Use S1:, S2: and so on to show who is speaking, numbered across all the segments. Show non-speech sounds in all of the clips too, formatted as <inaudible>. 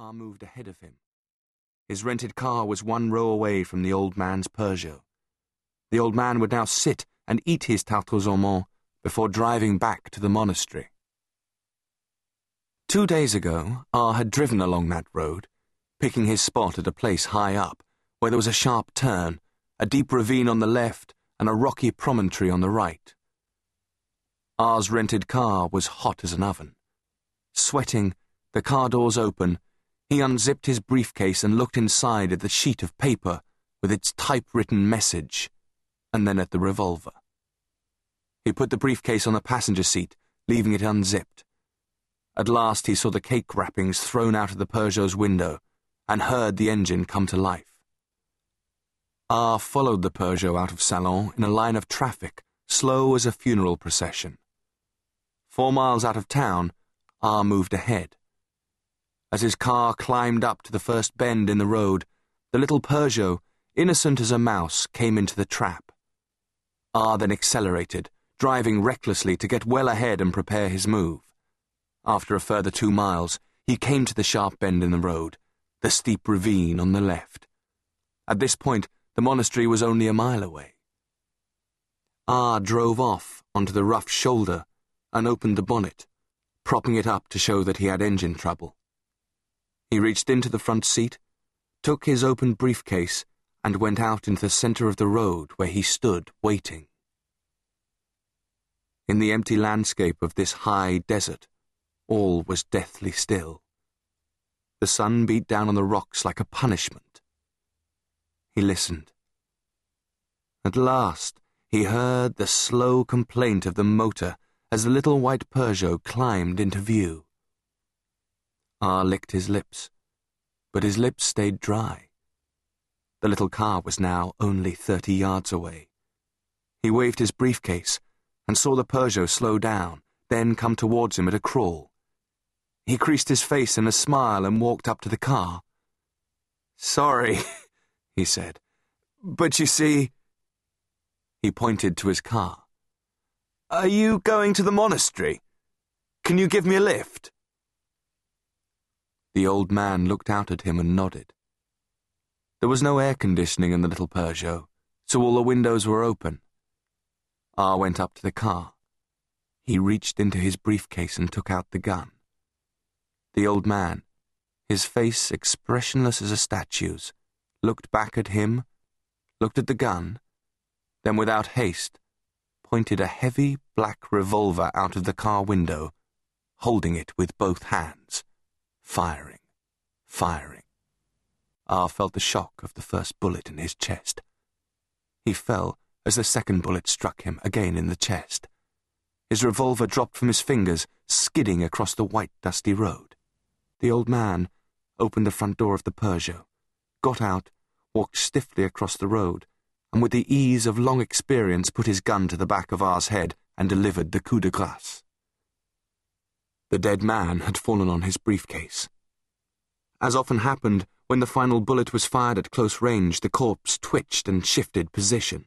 S1: R moved ahead of him. His rented car was one row away from the old man's Peugeot. The old man would now sit and eat his tarte aux amandes before driving back to the monastery. Two days ago, R had driven along that road, picking his spot at a place high up, where there was a sharp turn, a deep ravine on the left, and a rocky promontory on the right. R's rented car was hot as an oven. Sweating, the car doors open, he unzipped his briefcase and looked inside at the sheet of paper with its typewritten message, and then at the revolver. He put the briefcase on the passenger seat, leaving it unzipped. At last he saw the cake wrappings thrown out of the Peugeot's window and heard the engine come to life. R followed the Peugeot out of Salon in a line of traffic, slow as a funeral procession. Four miles out of town, R moved ahead. As his car climbed up to the first bend in the road, the little Peugeot, innocent as a mouse, came into the trap. R then accelerated, driving recklessly to get well ahead and prepare his move. After a further two miles, he came to the sharp bend in the road, the steep ravine on the left. At this point, the monastery was only a mile away. R drove off onto the rough shoulder and opened the bonnet, propping it up to show that he had engine trouble. He reached into the front seat, took his open briefcase, and went out into the center of the road where he stood waiting. In the empty landscape of this high desert, all was deathly still. The sun beat down on the rocks like a punishment. He listened. At last, he heard the slow complaint of the motor as the little white Peugeot climbed into view. R licked his lips, but his lips stayed dry. The little car was now only thirty yards away. He waved his briefcase and saw the Peugeot slow down, then come towards him at a crawl. He creased his face in a smile and walked up to the car. Sorry, <laughs> he said, but you see. He pointed to his car. Are you going to the monastery? Can you give me a lift? The old man looked out at him and nodded. There was no air conditioning in the little Peugeot, so all the windows were open. R went up to the car. He reached into his briefcase and took out the gun. The old man, his face expressionless as a statue's, looked back at him, looked at the gun, then without haste, pointed a heavy black revolver out of the car window, holding it with both hands, firing, firing. R felt the shock of the first bullet in his chest. He fell as the second bullet struck him again in the chest. His revolver dropped from his fingers, skidding across the white, dusty road. The old man opened the front door of the Peugeot, got out, walked stiffly across the road, and with the ease of long experience put his gun to the back of R's head and delivered the coup de grace. The dead man had fallen on his briefcase. As often happened, when the final bullet was fired at close range, the corpse twitched and shifted position.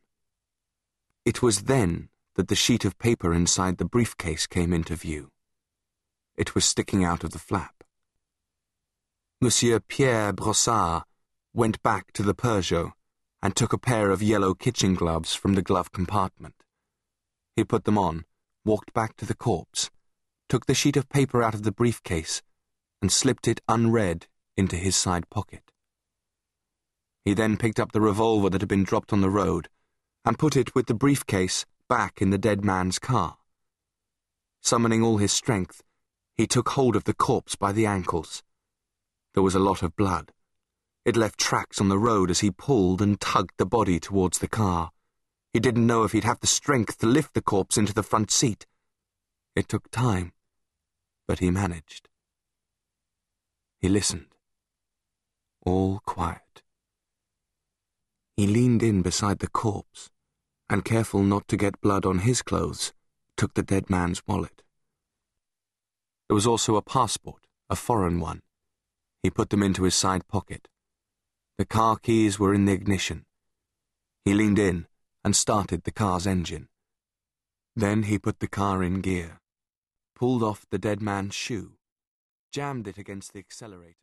S1: It was then that the sheet of paper inside the briefcase came into view. It was sticking out of the flap. Monsieur Pierre Brossard went back to the Peugeot and took a pair of yellow kitchen gloves from the glove compartment. He put them on, walked back to the corpse, took the sheet of paper out of the briefcase, and slipped it unread into his side pocket. He then picked up the revolver that had been dropped on the road and put it with the briefcase back in the dead man's car. Summoning all his strength, he took hold of the corpse by the ankles. There was a lot of blood. It left tracks on the road as he pulled and tugged the body towards the car. He didn't know if he'd have the strength to lift the corpse into the front seat. It took time, but he managed. He listened. All quiet. He leaned in beside the corpse, and careful not to get blood on his clothes, took the dead man's wallet. There was also a passport, a foreign one. He put them into his side pocket. The car keys were in the ignition. He leaned in and started the car's engine. Then he put the car in gear, pulled off the dead man's shoe, jammed it against the accelerator.